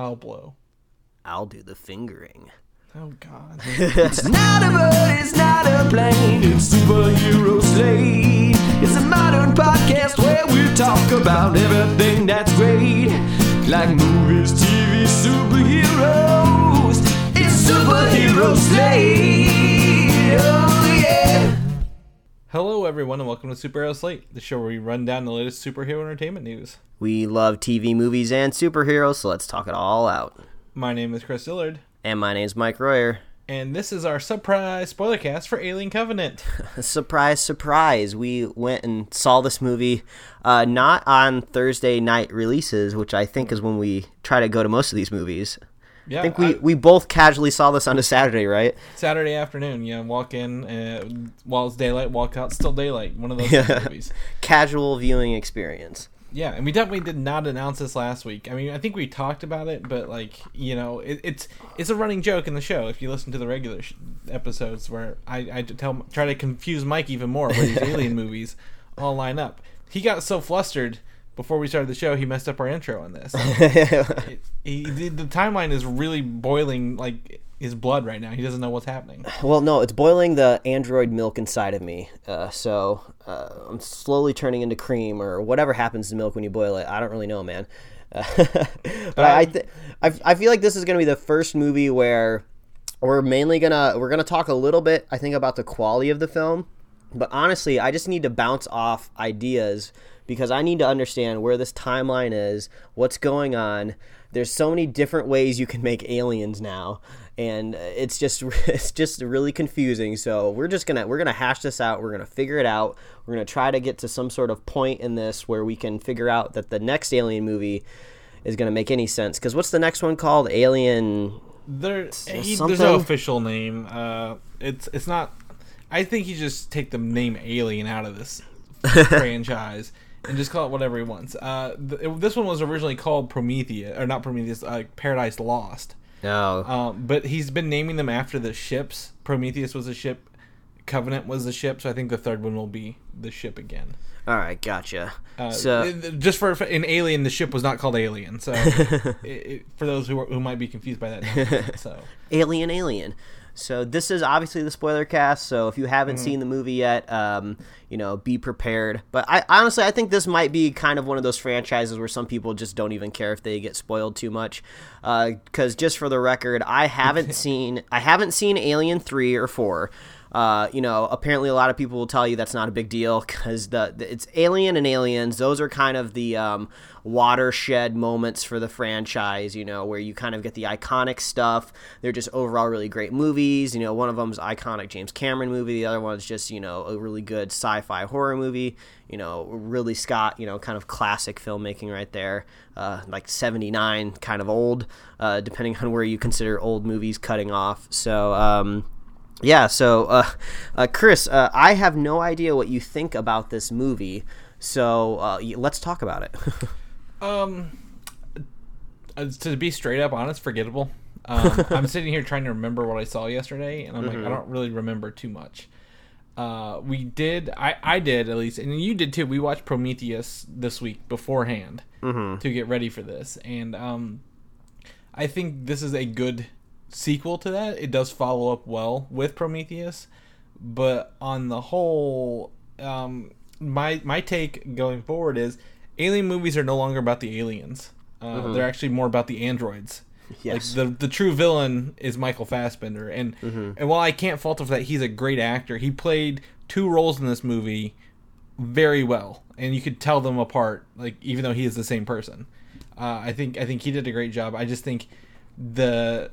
I'll blow. I'll do the fingering. Oh God. It's not a bird, it's not a plane, it's superhero slate. It's a modern podcast where we talk about everything that's great. Like movies, TV, superheroes. It's superhero slate. Hello, everyone, and welcome to Superhero Slate, the show where we run down the latest superhero entertainment news. We love TV, movies, and superheroes, so let's talk it all out. My name is Chris Dillard, And my name's Mike Royer. and this is our surprise spoiler cast for Alien Covenant. Surprise, surprise. We went and saw this movie uh, not on Thursday night releases, which I think is when we try to go to most of these movies. Yeah, I think we, we both casually saw this on a Saturday, right? Saturday afternoon. Yeah, walk in uh, while it's daylight, walk out still daylight. One of those of movies. Casual viewing experience. Yeah, and we definitely did not announce this last week. I mean, I think we talked about it, but like you know, it, it's it's a running joke in the show. If you listen to the regular sh- episodes, where I, I tell try to confuse Mike even more where these alien movies all line up. He got so flustered before we started the show, he messed up our intro on this. It- he, the, timeline is really boiling like his blood right now. He doesn't know what's happening. Well, no, it's boiling the android milk inside of me. Uh, so uh, I'm slowly turning into cream or whatever happens to milk when you boil it. I don't really know, man. Uh, but I, I, th- I, I feel like this is going to be the first movie where we're mainly gonna we're gonna talk a little bit. I think about the quality of the film, but honestly, I just need to bounce off ideas because I need to understand where this timeline is, what's going on. There's so many different ways you can make aliens now, and it's just it's just really confusing. So we're just gonna we're gonna hash this out. We're gonna figure it out. We're gonna try to get to some sort of point in this where we can figure out that the next alien movie is gonna make any sense. Because what's the next one called? Alien. There, he, there's no official name. Uh, it's it's not. I think you just take the name Alien out of this franchise and just call it whatever he wants. Uh, th- it- this one was originally called Prometheus, or not Prometheus, uh, Paradise Lost. No. Um, but he's been naming them after the ships. Prometheus was a ship. Covenant was the ship. So I think the third one will be the ship again. All right, gotcha. Uh, so just for an Alien, the ship was not called Alien. So it, it, for those who are, who might be confused by that, so. Alien, Alien. So this is obviously the spoiler cast. So if you haven't Mm-hmm. seen the movie yet, um, you know, be prepared. But I honestly, I think this might be kind of one of those franchises where some people just don't even care if they get spoiled too much. Because just for the record, I haven't seen I haven't seen Alien three or four. Uh, you know, apparently a lot of people will tell you that's not a big deal because the, the it's Alien and Aliens. Those are kind of the um, watershed moments for the franchise. You know, where you kind of get the iconic stuff. They're just overall really great movies. You know, one of them's iconic James Cameron movie. The other one's just you know a really good sci-fi horror movie. You know, Ridley Scott. You know, kind of classic filmmaking right there. Uh, like '79, kind of old, uh, depending on where you consider old movies cutting off. So. Um, yeah, so uh, uh, Chris, uh, I have no idea what you think about this movie, so uh, let's talk about it. Um, uh, to be straight up honest, forgettable. Um, I'm sitting here trying to remember what I saw yesterday, and I'm like, I don't really remember too much. Uh, we did, I, I did at least, and you did too. We watched Prometheus this week beforehand to get ready for this, and um, I think this is a good sequel to that. It does follow up well with Prometheus, but on the whole, um, my my take going forward is alien movies are no longer about the aliens. Uh, They're actually more about the androids. Yes. Like the the true villain is Michael Fassbender, and and while I can't fault him for that, he's a great actor. He played two roles in this movie very well, and you could tell them apart. Like even though he is the same person, uh, I think I think he did a great job. I just think the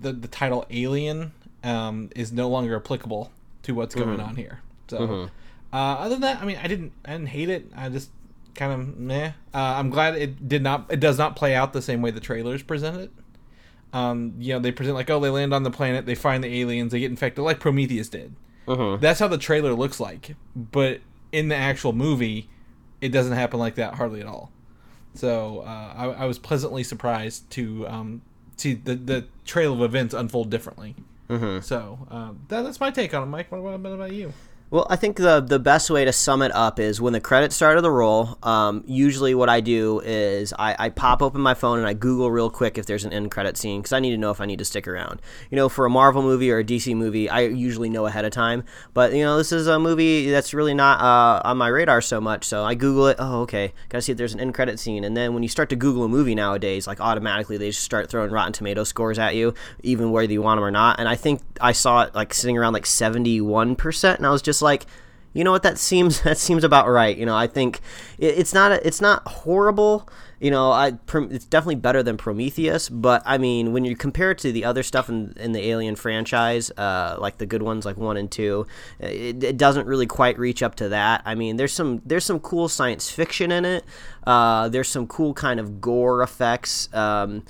the the title Alien um, is no longer applicable to what's going on here. So uh, other than that, I mean, I didn't I didn't hate it. I just kind of meh. Uh, I'm glad it did not. It does not play out the same way the trailers present it. Um, you know, they present like, oh, they land on the planet, they find the aliens, they get infected, like Prometheus did. That's how the trailer looks like. But in the actual movie, it doesn't happen like that hardly at all. So uh, I, I was pleasantly surprised to um, see the the trail of events unfold differently. So um, that, that's my take on it, Mike. What about, what about you? Well, I think the the best way to sum it up is when the credits start of the roll. Um, usually, what I do is I, I pop open my phone and I Google real quick if there's an end credit scene because I need to know if I need to stick around. You know, for a Marvel movie or a DC movie, I usually know ahead of time. But you know, this is a movie that's really not uh, on my radar so much, so I Google it. Oh, okay, gotta see if there's an end credit scene. And then when you start to Google a movie nowadays, like automatically they just start throwing Rotten Tomato scores at you, even whether you want them or not. And I think I saw it like sitting around like seventy one percent, and I was just like you know what that seems that seems about right you know i think it, it's not a, it's not horrible you know i it's definitely better than prometheus but i mean when you compare it to the other stuff in, in the alien franchise uh, like the good ones like one and two it, it, doesn't really quite reach up to that. I mean there's some there's some cool science fiction in it. Uh, there's some cool kind of gore effects. Um,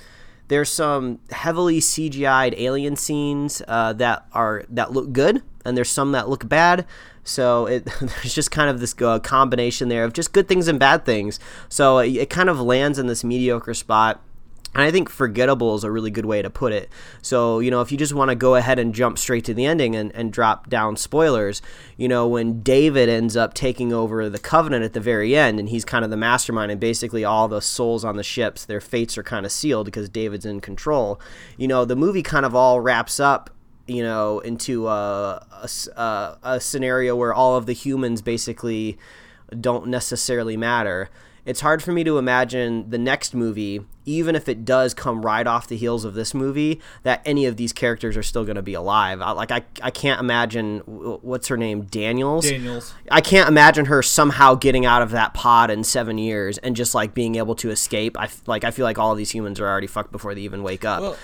there's some heavily CGI'd alien scenes uh, that are that look good, and there's some that look bad. So it, there's just kind of this uh, combination there of just good things and bad things. So it, it kind of lands in this mediocre spot. And I think forgettable is a really good way to put it. So, you know, if you just want to go ahead and jump straight to the ending and, and drop down spoilers, you know, when David ends up taking over the Covenant at the very end and he's kind of the mastermind and basically all the souls on the ships, their fates are kind of sealed because David's in control, you know, the movie kind of all wraps up you know, into a, a, a, scenario where all of the humans basically don't necessarily matter. It's hard for me to imagine the next movie, even if it does come right off the heels of this movie, that any of these characters are still going to be alive. I, like I, I can't imagine what's her name, Daniels. Daniels. I can't imagine her somehow getting out of that pod in seven years and just like being able to escape. I like I feel like all of these humans are already fucked before they even wake up. Well,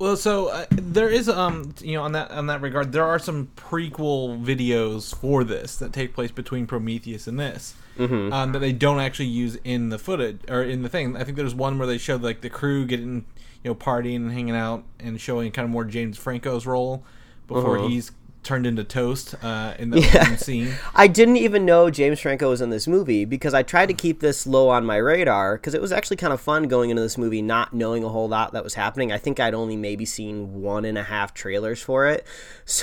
well, so uh, there is um you know on that on that regard there are some prequel videos for this that take place between Prometheus and this mm-hmm. um, that they don't actually use in the footage or in the thing. I think there's one where they show like the crew getting you know partying and hanging out and showing kind of more James Franco's role before uh-huh. he's turned into toast uh, in the yeah. scene. I didn't even know James Franco was in this movie because I tried to keep this low on my radar because it was actually kind of fun going into this movie not knowing a whole lot that was happening. I think I'd only maybe seen one and a half trailers for it.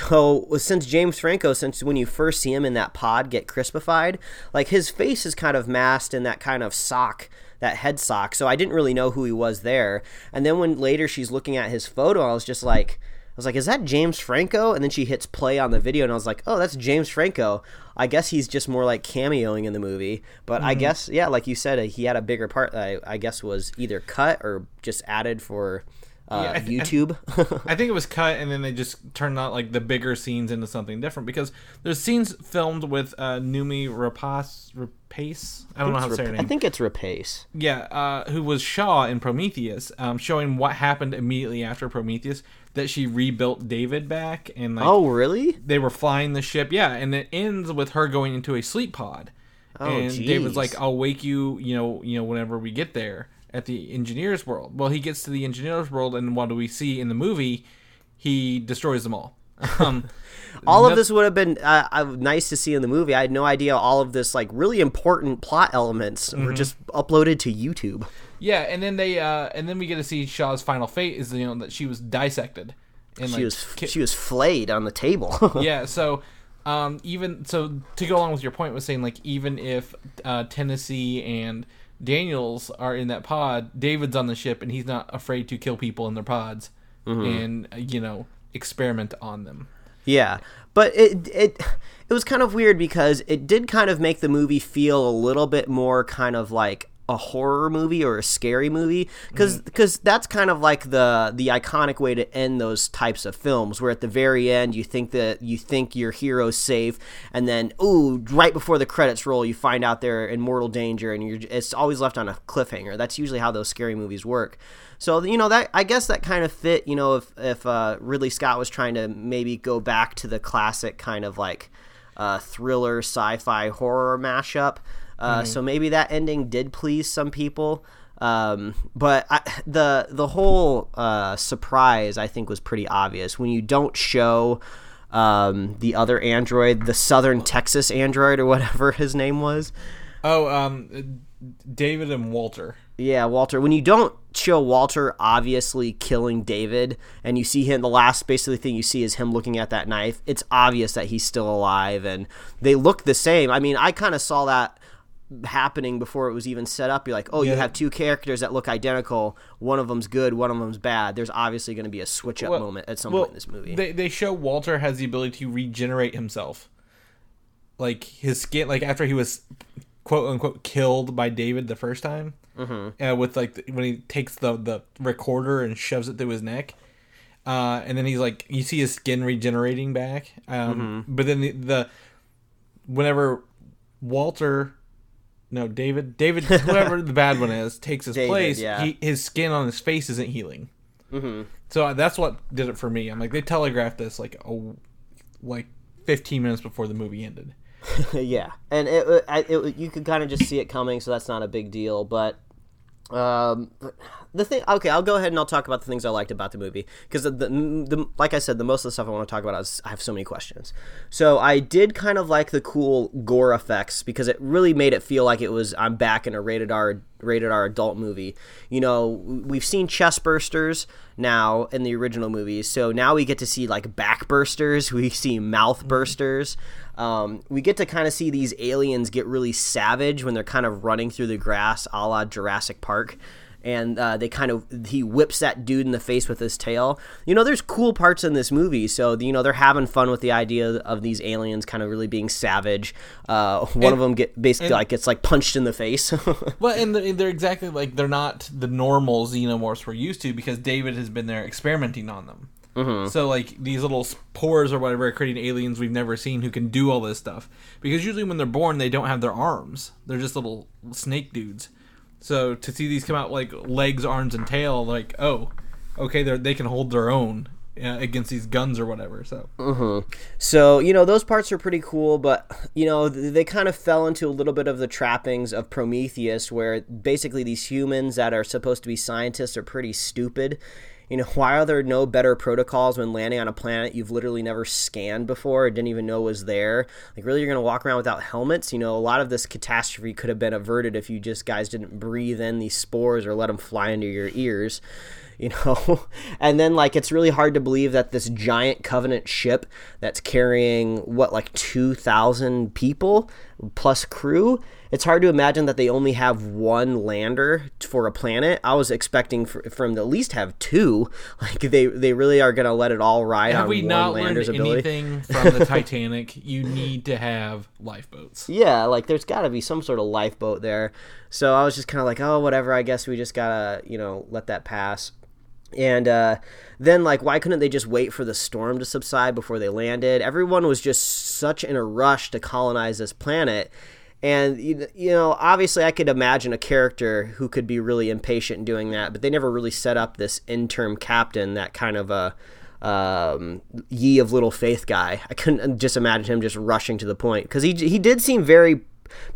So since James Franco, since when you first see him in that pod get crispified, like his face is kind of masked in that kind of sock that head sock. So I didn't really know who he was there. And then when later she's looking at his photo, I was just like was like, "Is that James Franco?" And then she hits play on the video, and I was like, "Oh, that's James Franco." I guess he's just more like cameoing in the movie, but mm-hmm. I guess yeah, like you said, he had a bigger part. I, I guess was either cut or just added for uh, yeah, I th- YouTube. I think it was cut, and then they just turned out like the bigger scenes into something different because there's scenes filmed with uh, Noomi Rapace. Rapace. I don't I know how to say her name. I think it's Rapace. Yeah, uh, who was Shaw in Prometheus, um, showing what happened immediately after Prometheus. That she rebuilt David back, and like, oh really? They were flying the ship, yeah, and it ends with her going into a sleep pod. Oh, and geez. David's like, "I'll wake you, you know, you know, whenever we get there." at the engineer's world. Well, he gets to the engineer's world, and what do we see in the movie? He destroys them all. Um, all of this would have been uh, uh, nice to see in the movie. I had no idea all of this like really important plot elements mm-hmm. were just uploaded to YouTube. Yeah, and then they uh, and then we get to see Shaw's final fate is you know that she was dissected. And, she like, was ki- she was flayed on the table. yeah, so um, even so to go along with your point was saying like even if uh, Tennessee and Daniels are in that pod, David's on the ship and he's not afraid to kill people in their pods mm-hmm. and you know experiment on them. Yeah, but it it it was kind of weird because it did kind of make the movie feel a little bit more kind of like a horror movie or a scary movie? Because because mm. that's kind of like the the iconic way to end those types of films where at the very end you think that you think your hero's safe and then ooh right before the credits roll you find out they're in mortal danger and you're it's always left on a cliffhanger. That's usually how those scary movies work. So you know that I guess that kind of fit you know if if uh, Ridley Scott was trying to maybe go back to the classic kind of like uh, thriller sci-fi horror mashup uh, mm-hmm. So maybe that ending did please some people. Um, but I, the the whole uh, surprise I think was pretty obvious when you don't show um, the other android, the Southern Texas android or whatever his name was. Oh, um, David and Walter. Yeah, Walter. When you don't show Walter obviously killing David, and you see him, the last basically thing you see is him looking at that knife. It's obvious that he's still alive, and they look the same. I mean, I kind of saw that happening before it was even set up. You're like, oh, you have two characters that look identical. One of them's good, one of them's bad. There's obviously going to be a switch up Well- moment at some well, point in this movie. They they show Walter has the ability to regenerate himself. Like his skin, like after he was quote unquote killed by David the first time, mm-hmm. uh, with like the, when he takes the the recorder and shoves it through his neck. Uh, and then he's like, you see his skin regenerating back. Um, Mm-hmm. But then the, the whenever Walter, no David, David, whoever the bad one is, takes his David, place, yeah. he, his skin on his face isn't healing. Mm-hmm. So uh, that's what did it for me. I'm like, they telegraphed this like a, like 15 minutes before the movie ended. yeah, and it, it, it you could kind of just see it coming, so that's not a big deal. But um, the thing, okay, I'll go ahead and I'll talk about the things I liked about the movie because the, the, the like I said, the most of the stuff I want to talk about is I have so many questions. So I did kind of like the cool gore effects because it really made it feel like it was I'm back in a rated R rated R adult movie. You know, we've seen chest bursters now in the original movies, so now we get to see like back bursters, we see mouth bursters. Um, we get to kind of see these aliens get really savage when they're kind of running through the grass, a la Jurassic Park. And uh, they kind of he whips that dude in the face with his tail. You know, there's cool parts in this movie, so you know they're having fun with the idea of these aliens kind of really being savage. Uh, one And- of them get basically and- like gets like punched in the face. Well, and they're, they're exactly like they're not the normal xenomorphs we're used to because David has been there experimenting on them. Mm-hmm. So like these little spores or whatever are creating aliens we've never seen who can do all this stuff. Because usually when they're born, they don't have their arms; they're just little snake dudes. So to see these come out like legs, arms, and tail, like oh, okay, they they can hold their own uh, against these guns or whatever. So So, you know, those parts are pretty cool, but, you know, th- they kind of fell into a little bit of the trappings of Prometheus, where basically these humans that are supposed to be scientists are pretty stupid. You know, why are there no better protocols when landing on a planet you've literally never scanned before or didn't even know was there? Like, really, you're going to walk around without helmets? You know, a lot of this catastrophe could have been averted if you just guys didn't breathe in these spores or let them fly into your ears you know and then like it's really hard to believe that this giant covenant ship that's carrying what like 2000 people plus crew it's hard to imagine that they only have one lander for a planet i was expecting for, them to at least have two like they they really are going to let it all ride have on we one not learned lander's ability anything from the Titanic? You need to have lifeboats. yeah, like there's got to be some sort of lifeboat there. So I was just kind of like, oh, whatever. I guess we just gotta, you know, let that pass. And uh, then, like, why couldn't they just wait for the storm to subside before they landed? Everyone was just such in a rush to colonize this planet. And, you know, obviously, I could imagine a character who could be really impatient in doing that, but they never really set up this interim captain, that kind of a um, ye of little faith guy. I couldn't just imagine him just rushing to the point because he he did seem very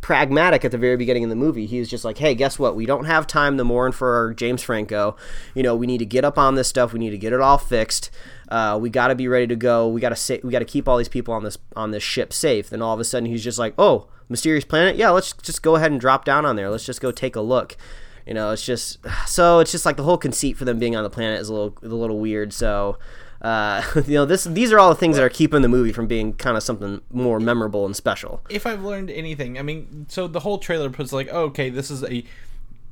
pragmatic at the very beginning of the movie. He was just like, "Hey, guess what? We don't have time to mourn for James Franco. You know, we need to get up on this stuff. We need to get it all fixed. Uh, we got to be ready to go. We got to sa- we got to keep all these people on this on this ship safe." Then all of a sudden, he's just like, "Oh, mysterious planet? Yeah, let's just go ahead and drop down on there. Let's just go take a look." You know, it's just so it's just like the whole conceit for them being on the planet is a little a little weird. So. Uh, you know, this these are all the things that are keeping the movie from being kind of something more memorable and special. if I've learned anything, I mean, so the whole trailer puts like, oh, okay, this is a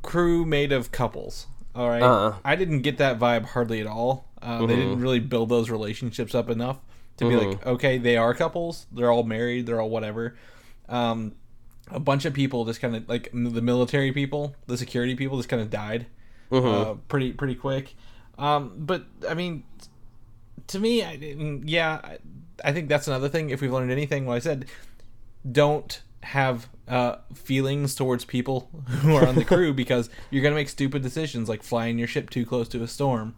crew made of couples. All right? Uh-huh. I didn't get that vibe hardly at all. Uh, They didn't really build those relationships up enough to be like, okay, they are couples. They're all married. They're all whatever. Um, a bunch of people just kind of like the military people, the security people, just kind of died uh, pretty pretty quick. Um, but I mean, to me, I didn't. Yeah, I, I think that's another thing. If we've learned anything, what I said, don't have uh, feelings towards people who are on the crew because you're gonna make stupid decisions like flying your ship too close to a storm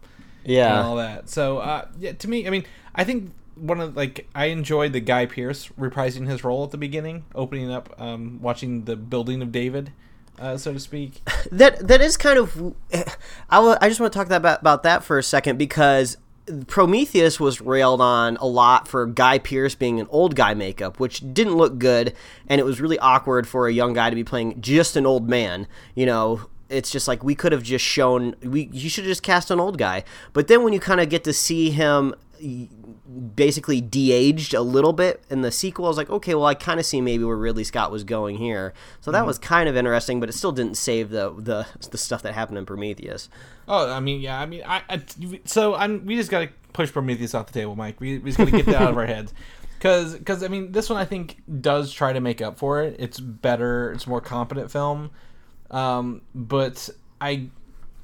and all that. So uh, yeah, to me, I mean, I think one of like I enjoyed the Guy Pearce reprising his role at the beginning, opening up, um, watching the building of David, uh, so to speak. that that is kind of I, wa- I just want to talk that about, about that for a second because Prometheus was railed on a lot for Guy Pearce being an old guy makeup, which didn't look good, and it was really awkward for a young guy to be playing just an old man. You know, it's just like we could have just shown we you should have just cast an old guy. But then when you kind of get to see him basically de-aged a little bit in the sequel. I was like, okay, well, I kind of see maybe where Ridley Scott was going here. So that mm-hmm. was kind of interesting, but it still didn't save the the the stuff that happened in Prometheus. Oh, I mean, yeah, I mean, I, I so I'm we just got to push Prometheus off the table, Mike. We, we just got to get that out of our heads. Because, because I mean, this one I think does try to make up for it. It's better. It's more competent film. Um, but I,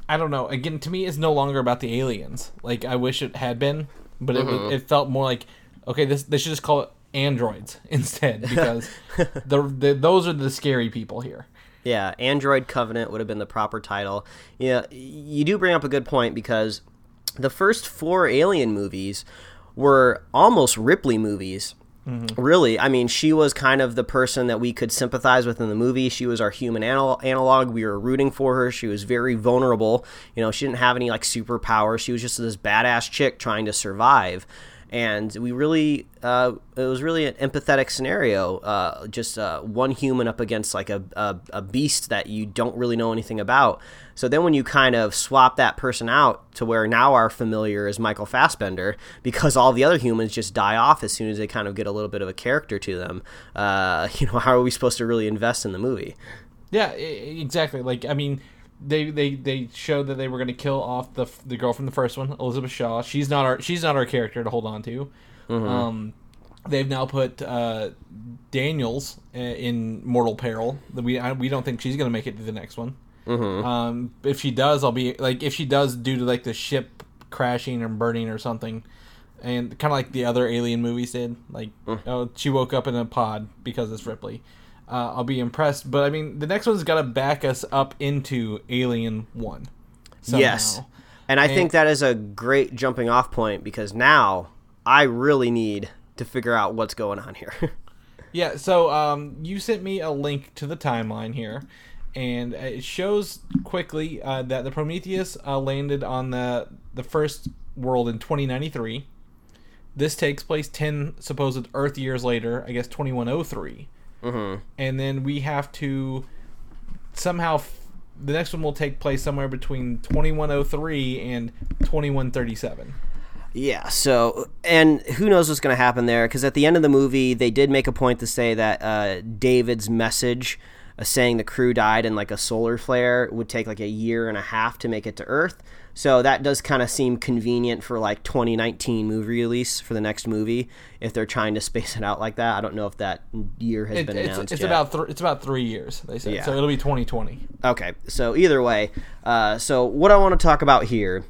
I don't know. Again, to me, it's no longer about the aliens. Like I wish it had been but it mm-hmm. it felt more like okay, this they should just call it androids instead because the, the those are the scary people here. Yeah, Android Covenant would have been the proper title. Yeah, you do bring up a good point because the first four Alien movies were almost Ripley movies. Mm-hmm. Really, I mean, she was kind of the person that we could sympathize with in the movie. She was our human anal- analog. We were rooting for her. She was very vulnerable. You know, she didn't have any like superpowers. She was just this badass chick trying to survive and we really uh, it was really an empathetic scenario uh, just uh, one human up against like a, a, a, beast that you don't really know anything about. So then when you kind of swap that person out to where now our familiar is michael fassbender because all the other humans just die off as soon as they kind of get a little bit of a character to them uh, you know how are we supposed to really invest in the movie? Yeah exactly. Like i mean they they they showed that they were going to kill off the the girl from the first one, Elizabeth Shaw. She's not our she's not our character to hold on to. Mm-hmm. Um, they've now put uh, Daniels in mortal peril. We I, we don't think she's going to make it to the next one. Mm-hmm. Um, if she does, I'll be like if she does due to like the ship crashing or burning or something, and kind of like the other Alien movies did. Like mm. oh, she woke up in a pod because it's Ripley uh, I'll be impressed. But I mean, the next one's got to back us up into Alien One. Somehow. Yes, and I and, think that is a great jumping off point because now I really need to figure out what's going on here. yeah. So um, you sent me a link to the timeline here. And it shows quickly uh, that the Prometheus uh, landed on the the first world in 2093. This takes place 10 supposed Earth years later, I guess 2103. Mm-hmm. And then we have to somehow. F- the next one will take place somewhere between 2103 and 2137. Yeah, so, and who knows what's going to happen there? Because at the end of the movie, they did make a point to say that uh, David's message uh, saying the crew died in like a solar flare would take like a year and a half to make it to Earth. So that does kind of seem convenient for like 2019 movie release for the next movie if they're trying to space it out like that. I don't know if that year has it, been it's, announced. It's, yet. about th- it's about three years they said. Yeah. So it'll be 2020. Okay, so either way, uh, so what I want to talk about here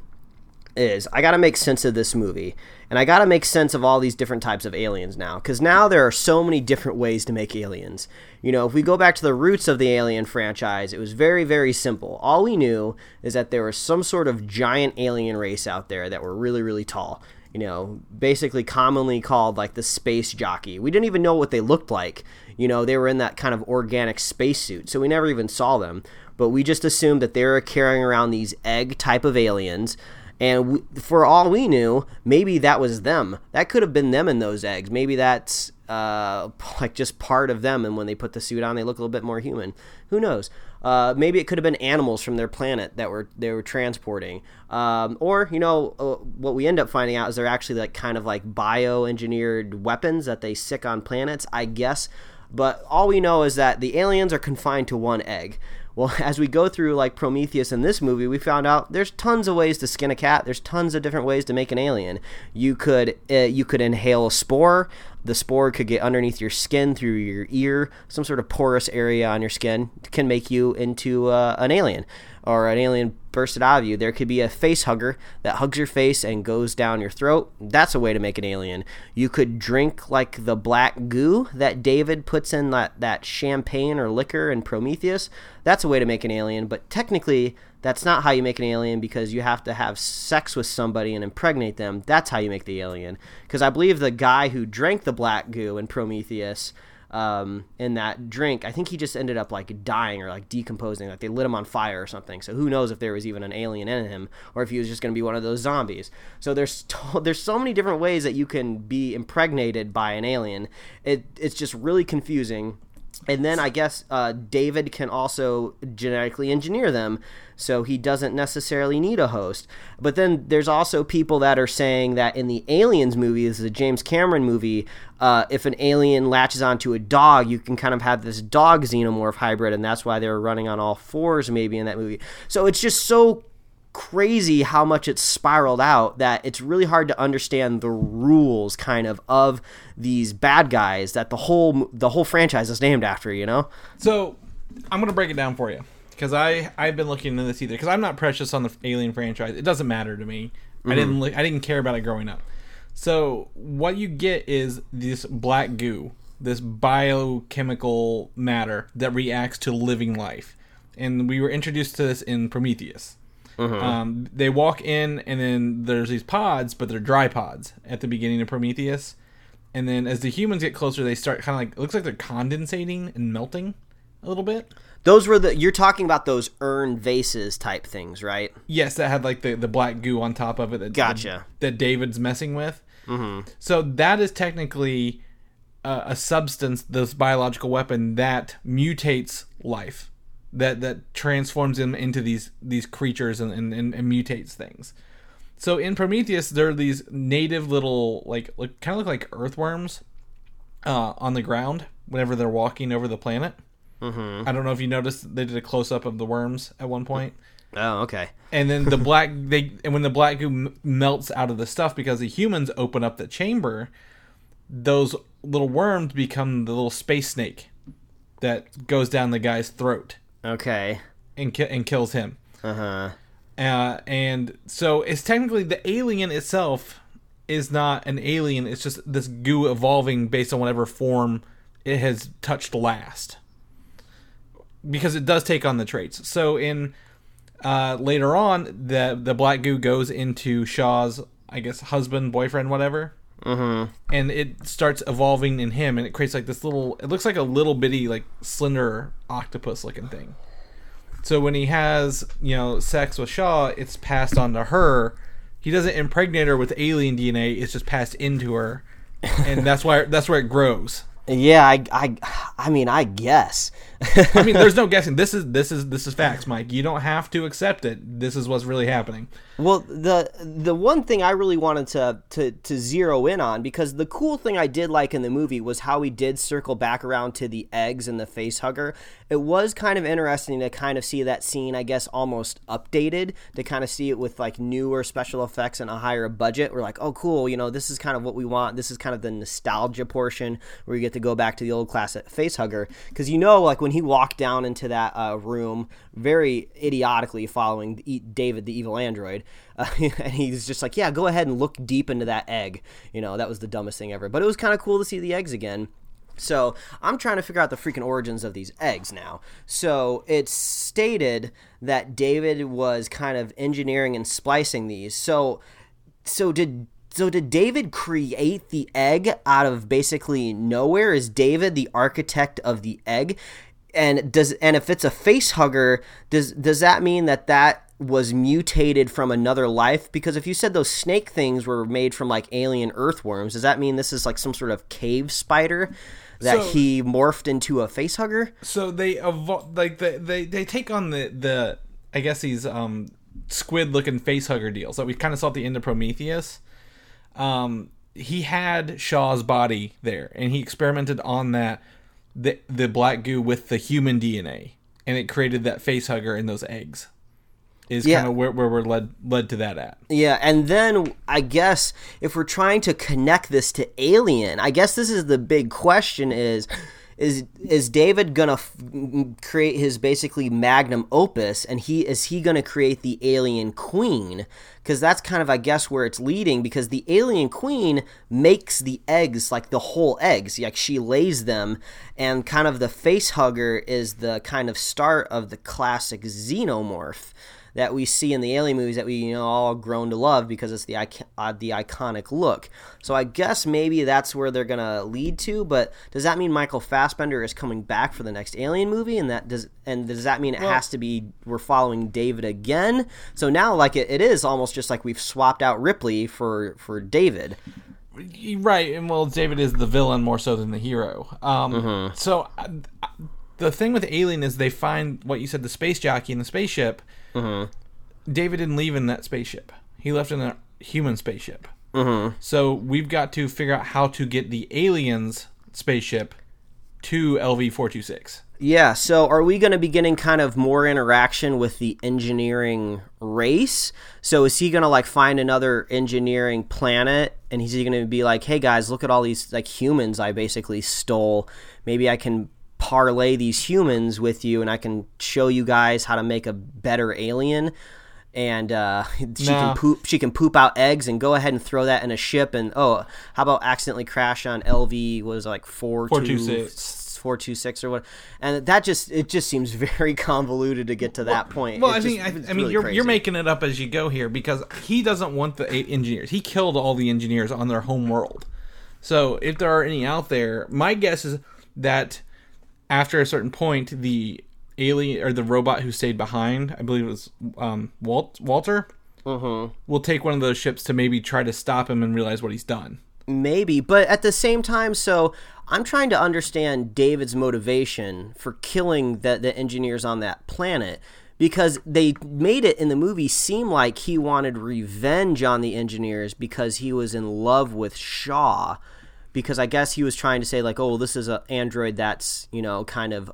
is I got to make sense of this movie. And I got to make sense of all these different types of aliens now. Because now there are so many different ways to make aliens. You know, if we go back to the roots of the Alien franchise, it was very, very simple. All we knew is that there was some sort of giant alien race out there that were really, really tall. You know, basically commonly called like the space jockey. We didn't even know what they looked like. You know, they were in that kind of organic spacesuit, so we never even saw them. But we just assumed that they were carrying around these egg type of aliens and we, for all we knew, maybe that was them. That could have been them in those eggs. Maybe that's uh, like just part of them. And when they put the suit on, they look a little bit more human. Who knows? Uh, maybe it could have been animals from their planet that were they were transporting. Um, or you know uh, what we end up finding out is they're actually like kind of like bioengineered weapons that they sick on planets. I guess. But all we know is that the aliens are confined to one egg. Well, as we go through like Prometheus in this movie, we found out there's tons of ways to skin a cat. There's tons of different ways to make an alien. You could uh, you could inhale a spore. The spore could get underneath your skin through your ear. Some sort of porous area on your skin can make you into uh, an alien or an alien bursted out of you. There could be a face hugger that hugs your face and goes down your throat. That's a way to make an alien. You could drink like the black goo that David puts in that, that champagne or liquor in Prometheus. That's a way to make an alien, but technically that's not how you make an alien because you have to have sex with somebody and impregnate them. That's how you make the alien. Because I believe the guy who drank the black goo in Prometheus um, in that drink, I think he just ended up like dying or like decomposing. Like they lit him on fire or something. So who knows if there was even an alien in him or if he was just going to be one of those zombies. So there's there's so many different ways that you can be impregnated by an alien. It it's just really confusing. And then I guess uh, David can also genetically engineer them, so he doesn't necessarily need a host. But then there's also people that are saying that in the Aliens movie, this is a James Cameron movie, uh, if an alien latches onto a dog, you can kind of have this dog xenomorph hybrid, and that's why they were running on all fours maybe in that movie. So it's just so crazy how much it's spiraled out that it's really hard to understand the rules kind of of these bad guys that the whole the whole franchise is named after you know So I'm gonna break it down for you because I I've been looking into this either because I'm not precious on the Alien franchise. It doesn't matter to me. I didn't mm-hmm. li- I didn't care about it growing up. So what you get is this black goo, this biochemical matter that reacts to living life, and we were introduced to this in Prometheus. Um, they walk in, and then there's these pods, but they're dry pods at the beginning of Prometheus. And then as the humans get closer, they start kind of like it looks like they're condensating and melting a little bit. those were the you're talking about those urn vases type things right Yes, that had like the, the black goo on top of it. That, Gotcha. That, David's messing with. Mm-hmm. So that is technically uh, a substance, this biological weapon that mutates life, that that transforms them into these these creatures and, and, and, and mutates things. So in Prometheus, there are these native little like like kind of look like earthworms uh, on the ground whenever they're walking over the planet. Mm-hmm. I don't know if you noticed they did a close up of the worms at one point oh okay and then the black they and when the black goo m- melts out of the stuff because the humans open up the chamber those little worms become the little space snake that goes down the guy's throat okay. and ki- and kills him. Uh-huh. Uh, and so it's technically the alien itself is not an alien it's just this goo evolving based on whatever form it has touched last. Because it does take on the traits. So in uh, later on the the black goo goes into shaw's i guess husband boyfriend whatever mm-hmm. And it starts evolving in him and it creates like this little it looks like a little bitty like slender octopus looking thing. So when he has you know sex with shaw it's passed on to her. He doesn't impregnate her with alien dna it's just passed into her. And that's why that's where it grows. Yeah i i i mean i guess i mean there's no guessing this is this is this is facts mike you don't have to accept it this is what's really happening Well, the the one thing I really wanted to, to to zero in on because the cool thing I did like in the movie was how we did circle back around to the eggs and the face hugger. It was kind of interesting to kind of see that scene, I guess, almost updated to kind of see it with like newer special effects and a higher budget. We're like, oh, cool, you know, this is kind of what we want. This is kind of the nostalgia portion where you get to go back to the old classic face hugger because you know, like when he walked down into that uh, room, very idiotically following the, David the evil android. Uh, and he's just like, yeah, go ahead and look deep into that egg. You know, that was the dumbest thing ever. But it was kind of cool to see the eggs again. So I'm trying to figure out the freaking origins of these eggs now. So it's stated that David was kind of engineering and splicing these. So, so did so did David create the egg out of basically nowhere? Is David the architect of the egg? And does and if it's a face hugger, does does that mean that that was mutated from another life? Because if you said those snake things were made from like alien earthworms, does that mean this is like some sort of cave spider that So- he morphed into a face hugger? so they evol- like they, they they take on the the I guess these um squid looking face hugger deals that we kind of saw at the end of Prometheus. Um, he had Shaw's body there, and he experimented on that the the black goo with the human DNA, and it created that face hugger in those eggs. Is Yeah. kind of where, where we're led led to that at. Yeah, and then I guess if we're trying to connect this to Alien, I guess this is the big question: is is is David gonna f- create his basically magnum opus, and he is he gonna create the Alien Queen? Because that's kind of I guess where it's leading. Because the Alien Queen makes the eggs like the whole eggs, like she lays them, and kind of the face hugger is the kind of start of the classic xenomorph that we see in the Alien movies that we you know all grown to love because it's the uh, the iconic look. So I guess maybe that's where they're gonna lead to. But does that mean Michael Fassbender is coming back for the next Alien movie? And that does and does that mean it has to be we're following David again? So now like it, it is almost just like we've swapped out Ripley for for David. Right, and well, David is the villain more so than the hero. Um, So I, the thing with Alien is they find what you said the space jockey in the spaceship. Uh-huh. David didn't leave in that spaceship. He left in a human spaceship. Uh-huh. So we've got to figure out how to get the aliens spaceship to LV four two six. Yeah, so are we going to be getting kind of more interaction with the engineering race? So is he going to like find another engineering planet and he's going to be like, "Hey guys, look at all these like humans I basically stole. Maybe I can parlay these humans with you and I can show you guys how to make a better alien." And uh, she No. can poop. She can poop out eggs and go ahead and throw that in a ship. And oh, how about accidentally crash on LV? Was like four 426. four two six or what, and that just it just seems very convoluted to get to that point. Well, It I just- mean, I, I mean, really you're crazy. you're making it up as you go here because he doesn't want the eight engineers. He killed all the engineers on their home world. So if there are any out there, my guess is that after a certain point, the alien or the robot who stayed behind, I believe it was um, Walt, Walter, Mm-hmm. will take one of those ships to maybe try to stop him and realize what he's done. maybe, but at the same time, so I'm trying to understand David's motivation for killing the the engineers on that planet. Because they made it in the movie seem like he wanted revenge on the engineers because he was in love with Shaw. Because I guess he was trying to say like, oh, this is an android that's you know kind of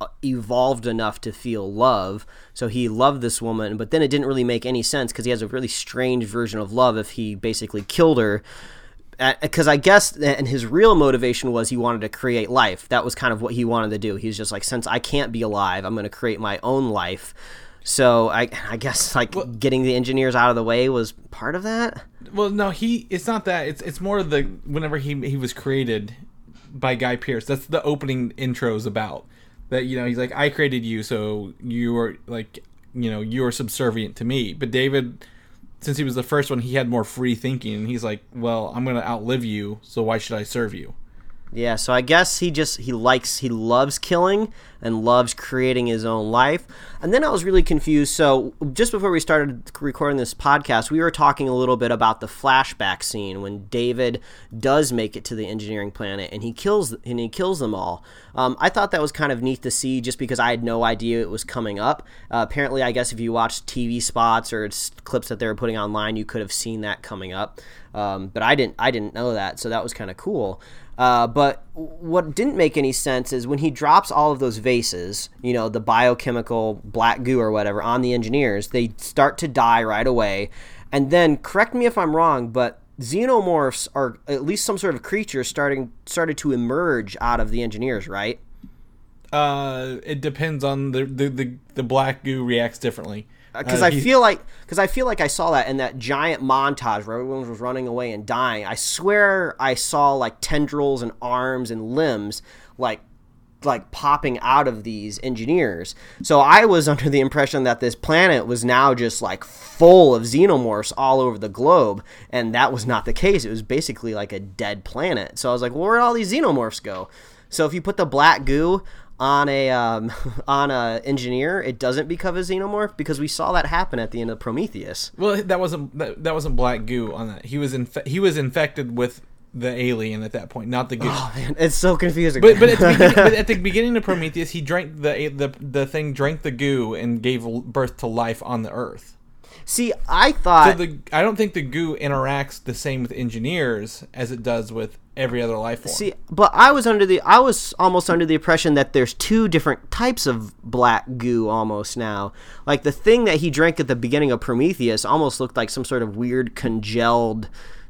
uh, evolved enough to feel love. So he loved this woman, but then it didn't really make any sense because he has a really strange version of love if he basically killed her. Because I guess, and his real motivation was he wanted to create life. That was kind of what he wanted to do. He's just like, since I can't be alive, I'm going to create my own life. So I, I guess like getting the engineers out of the way was part of that. Well, no, he. It's not that. It's it's more the whenever he he was created by Guy Pearce. That's the opening intros about. That you know he's like I created you, so you are like you know you are subservient to me. But David, since he was the first one, he had more free thinking, and he's like, well, I'm gonna outlive you, so why should I serve you? Yeah, so I guess he just he likes he loves killing and loves creating his own life. And then I was really confused. So just before we started recording this podcast, we were talking a little bit about the flashback scene when David does make it to the engineering planet and he kills and he kills them all. Um, I thought that was kind of neat to see, just because I had no idea it was coming up. Uh, apparently, I guess if you watched TV spots or clips that they were putting online, you could have seen that coming up. Um, but I didn't. I didn't know that, so that was kind of cool. Uh, but what didn't make any sense is when he drops all of those vases, you know, the biochemical black goo or whatever, on the engineers, they start to die right away. And then, correct me if I'm wrong, but xenomorphs are at least some sort of creature starting started to emerge out of the engineers, right? Uh, it depends on the the the, the black goo reacts differently. Because Uh, I feel like because I feel like I saw that in that giant montage where everyone was running away and dying. I swear I saw like tendrils and arms and limbs like like popping out of these engineers. So I was under the impression that this planet was now just like full of xenomorphs all over the globe, and that was not the case. It was basically like a dead planet. So I was like, well, where'd all these xenomorphs go? So if you put the black goo on a um, on a engineer, it doesn't become a xenomorph because we saw that happen at the end of Prometheus. Well, that wasn't that, that wasn't black goo on that. He was infe- he was infected with the alien at that point, not the goo. Oh man, it's so confusing. But, but, at the beginning, but at the beginning of Prometheus, he drank the the the thing drank the goo and gave birth to life on the Earth. see, I thought So the I don't think the goo interacts the same with engineers as it does with every other life form. See, but I was under the I was almost under the impression that there's two different types of black goo almost now. Like the thing that he drank at the beginning of Prometheus almost looked like some sort of weird congealed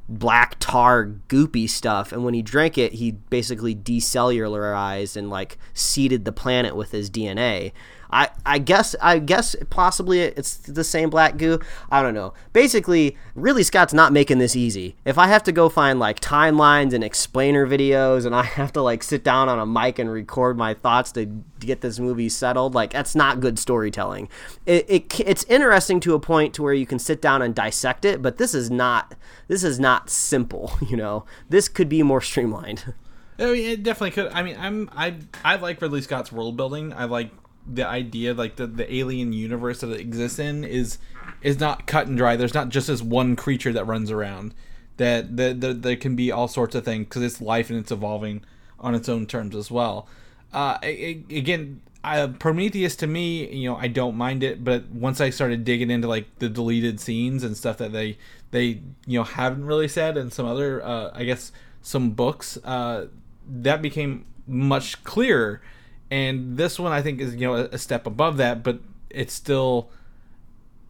black tar goopy stuff and when he drank it he basically decellularized and like seeded the planet with his DNA. I, I guess I guess possibly it's the same black goo. I don't know. Basically, Ridley Scott's not making this easy. If I have to go find like timelines and explainer videos and I have to like sit down on a mic and record my thoughts to get this movie settled, like that's not good storytelling. It, it it's interesting to a point to where you can sit down and dissect it, but this is not this is not simple, you know. This could be more streamlined. I mean, it definitely could. I mean, I'm I I like Ridley Scott's world building. I like the idea, like the the alien universe that it exists in is is not cut and dry. There's not just this one creature that runs around. That that, that there can be all sorts of things because it's life and it's evolving on its own terms as well. uh, a- again, uh, Prometheus to me, you know, I don't mind it, but once I started digging into like the deleted scenes and stuff that they they you know haven't really said, and some other, uh, I guess, some books, uh, that became much clearer. And this one, I think, is you know a, a step above that, but it still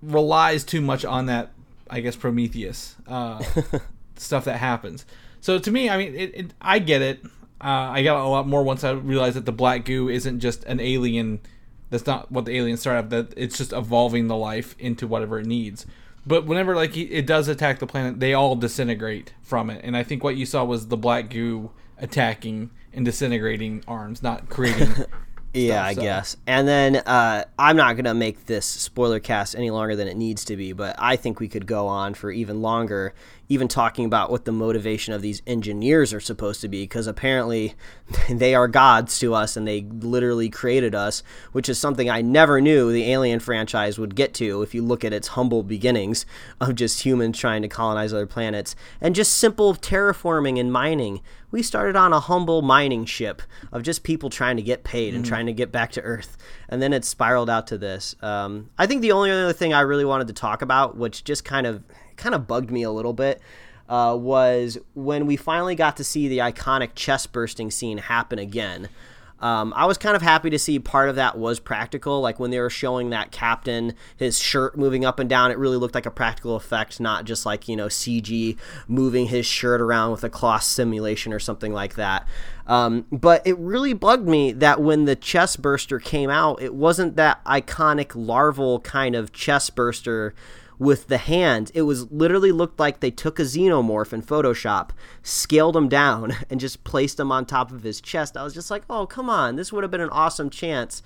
relies too much on that, I guess, Prometheus uh, stuff that happens. So to me, I mean, it, it, I get it. Uh, I got a lot more once I realized that the black goo isn't just an alien. That's not what the aliens start up. That it's just evolving the life into whatever it needs. But whenever like it does attack the planet, they all disintegrate from it. And I think what you saw was the black goo attacking and disintegrating arms, not creating. Yeah, I so. guess. And then uh, I'm not going to make this spoiler cast any longer than it needs to be, but I think we could go on for even longer, even talking about what the motivation of these engineers are supposed to be, because apparently they are gods to us and they literally created us, which is something I never knew the Alien franchise would get to if you look at its humble beginnings of just humans trying to colonize other planets and just simple terraforming and mining. We started on a humble mining ship of just people trying to get paid and trying to get back to Earth, and then it spiraled out to this. Um, I think the only other thing I really wanted to talk about, which just kind of kind of bugged me a little bit, uh, was when we finally got to see the iconic chest bursting scene happen again. Um, I was kind of happy to see part of that was practical. Like when they were showing that captain, his shirt moving up and down, it really looked like a practical effect, not just like, you know, CG moving his shirt around with a cloth simulation or something like that. Um, but it really bugged me that when the chest burster came out, it wasn't that iconic larval kind of chest burster with the hand. It was literally looked like they took a xenomorph in Photoshop, scaled him down, and just placed him on top of his chest. I was just like, oh, come on. This would have been an awesome chance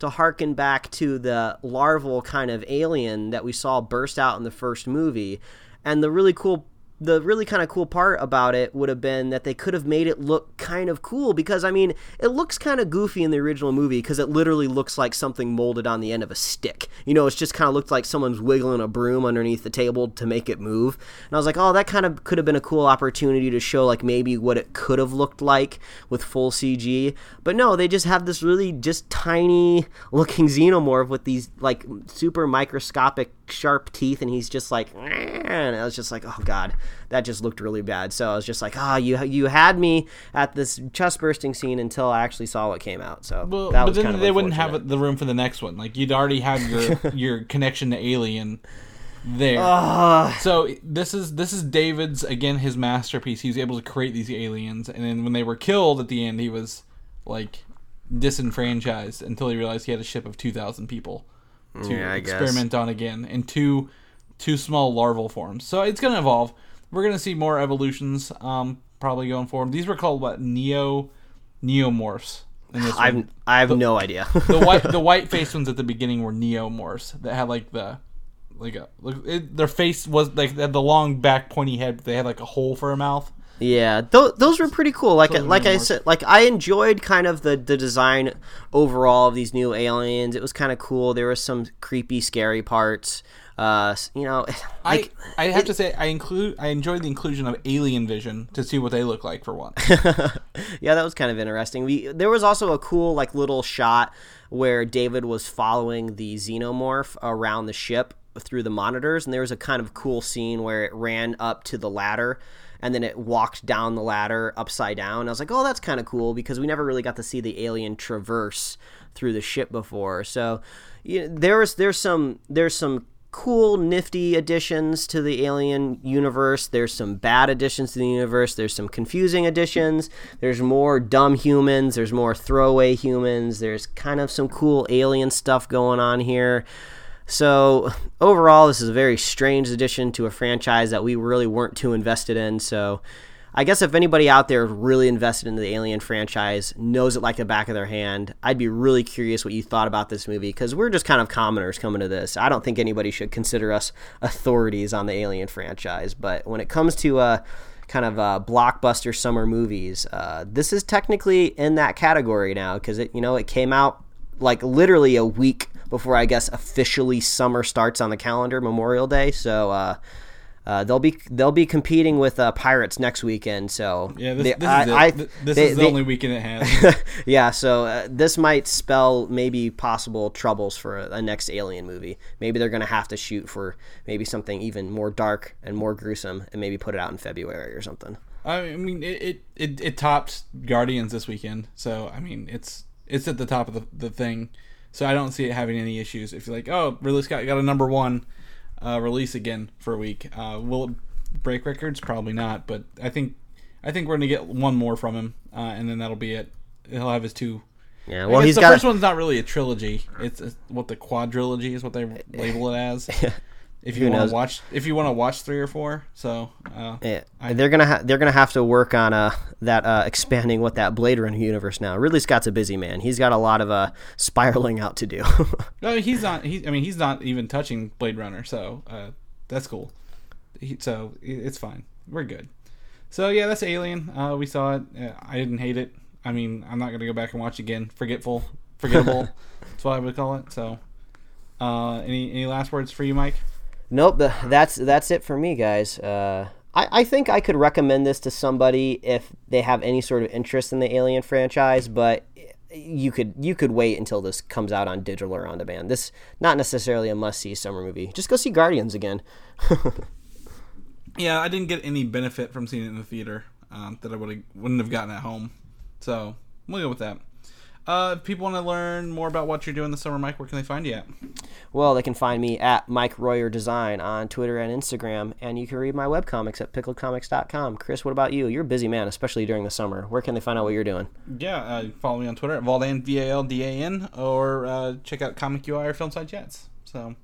to harken back to the larval kind of alien that we saw burst out in the first movie. And the really cool the really kind of cool part about it would have been that they could have made it look kind of cool because I mean it looks kind of goofy in the original movie because it literally looks like something molded on the end of a stick. You know, it's just kind of looked like someone's wiggling a broom underneath the table to make it move. And I was like, oh, that kind of could have been a cool opportunity to show like maybe what it could have looked like with full CG. But no, they just have this really just tiny looking xenomorph with these like super microscopic sharp teeth and he's just like and I was just like oh god that just looked really bad so I was just like ah oh, you you had me at this chest bursting scene until I actually saw what came out so Well, that but was then kind of they wouldn't have the room for the next one. Like you'd already had your your connection to Alien there. so this is this is David's again his masterpiece. He was able to create these aliens, and then when they were killed at the end, he was like disenfranchised until he realized he had a ship of two thousand people to Yeah, I guess. experiment on again in two two small larval forms. So it's gonna evolve. We're gonna see more evolutions um, probably going forward. These were called what neo neomorphs. in this I've I have no idea the white the white faced ones at the beginning were neomorphs that had like the like a like it, their face was like they had the long back pointy head they had like a hole for a mouth Yeah, th- those were pretty cool. Like like I more- said, like I enjoyed kind of the the design overall of these new aliens. It was kind of cool. There were some creepy, scary parts. Uh, you know, like I I have to say I include I enjoyed the inclusion of alien vision to see what they look like for one yeah, that was kind of interesting. We there was also a cool like little shot where David was following the xenomorph around the ship through the monitors, and there was a kind of cool scene where it ran up to the ladder. And then it walked down the ladder upside down. I was like, "Oh, that's kind of cool," because we never really got to see the alien traverse through the ship before. So, you know, there's there's some there's some cool, nifty additions to the Alien universe. There's some bad additions to the universe. There's some confusing additions. There's more dumb humans. There's more throwaway humans. There's kind of some cool alien stuff going on here. So, overall, this is a very strange addition to a franchise that we really weren't too invested in. So, I guess if anybody out there really invested in the Alien franchise, knows it like the back of their hand, I'd be really curious what you thought about this movie because we're just kind of commoners coming to this. I don't think anybody should consider us authorities on the Alien franchise, but when it comes to uh, kind of uh, blockbuster summer movies, uh, this is technically in that category now because it, you know, it came out like literally a week before I guess officially summer starts on the calendar, Memorial Day. So. Uh, Uh, they'll be they'll be competing with uh, Pirates next weekend. So Yeah, this, they- this I- is. I- this they- is the they- only weekend it has. yeah, so uh, this might spell maybe possible troubles for a, a next Alien movie. Maybe they're going to have to shoot for maybe something even more dark and more gruesome, and maybe put it out in February or something. I mean, it, it, it, it topped Guardians this weekend, so I mean, it's it's at the top of the, the thing. So I don't see it having any issues. If you're like, oh, Ridley Scott got a number one uh, release again for a week, uh, will it break records? Probably not. But I think I think we're gonna get one more from him, uh, and then that'll be it. He'll have his two. Yeah, well, he's the got first one's not really a trilogy. It's, it's what the quadrilogy is what they label it as. If you want to watch, if you want to watch three or four, so uh, Yeah, they're gonna ha- they're gonna have to work on uh that uh expanding what that Blade Runner universe now. Ridley Scott's a busy man. He's got a lot of uh spiraling out to do. No, he's not. He, I mean, he's not even touching Blade Runner, so uh, that's cool. He, so it's fine. We're good. So yeah, that's Alien. Uh, we saw it. Uh, I didn't hate it. I mean, I'm not gonna go back and watch again. Forgetful, forgettable. that's what I would call it. So, uh, any any last words for you, Mike? Nope, that's that's it for me, guys. Uh, I, I think I could recommend this to somebody if they have any sort of interest in the Alien franchise, but you could you could wait until this comes out on digital or on demand. This not necessarily a must see summer movie. Just go see Guardians again. Yeah, I didn't get any benefit from seeing it in the theater um, that I would wouldn't have gotten at home. So we'll go with that. Uh, if people want to learn more about what you're doing this summer, Mike, where can they find you at? Well, they can find me at Mike Royer Design on Twitter and Instagram, and you can read my webcomics at pickledcomics.com. Chris, what about you? You're a busy man, especially during the summer. Where can they find out what you're doing? Yeah, uh, follow me on Twitter at Valdan V A L D A N, or uh, check out Comic UI or Filmside Chats. So,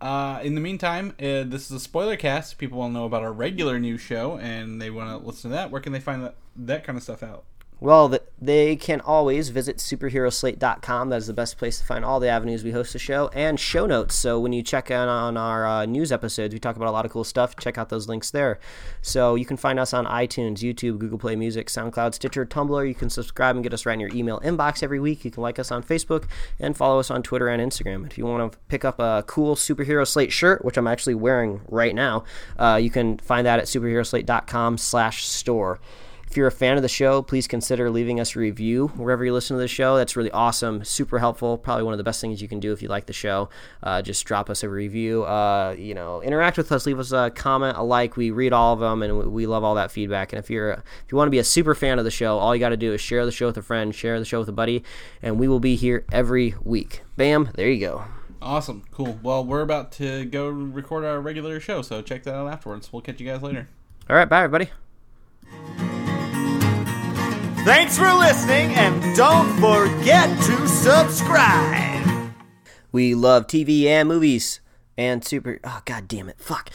uh, in the meantime, uh, this is a spoiler cast. People want to know about our regular new show, and they want to listen to that. Where can they find that that kind of stuff out? Well, they can always visit superheroslate.com. That is the best place to find all the avenues we host the show and show notes. So when you check in on our uh, news episodes, we talk about a lot of cool stuff. Check out those links there. So you can find us on iTunes, YouTube, Google Play Music, SoundCloud, Stitcher, Tumblr. You can subscribe and get us right in your email inbox every week. You can like us on Facebook and follow us on Twitter and Instagram. If you want to pick up a cool Superhero Slate shirt, which I'm actually wearing right now, uh, you can find that at superheroslate.com slash store. If you're a fan of the show, please consider leaving us a review wherever you listen to the show. That's really awesome, super helpful. Probably one of the best things you can do if you like the show. Uh, just drop us a review. Uh, you know, interact with us. Leave us a comment, a like. We read all of them, and we- we love all that feedback. And if you're if you want to be a super fan of the show, all you got to do is share the show with a friend, share the show with a buddy, and we will be here every week. Bam! There you go. Awesome, cool. Well, we're about to go record our regular show, so check that out afterwards. We'll catch you guys later. All right, bye everybody. Thanks for listening, and don't forget to subscribe. We love TV and movies and super. Oh god damn it! Fuck.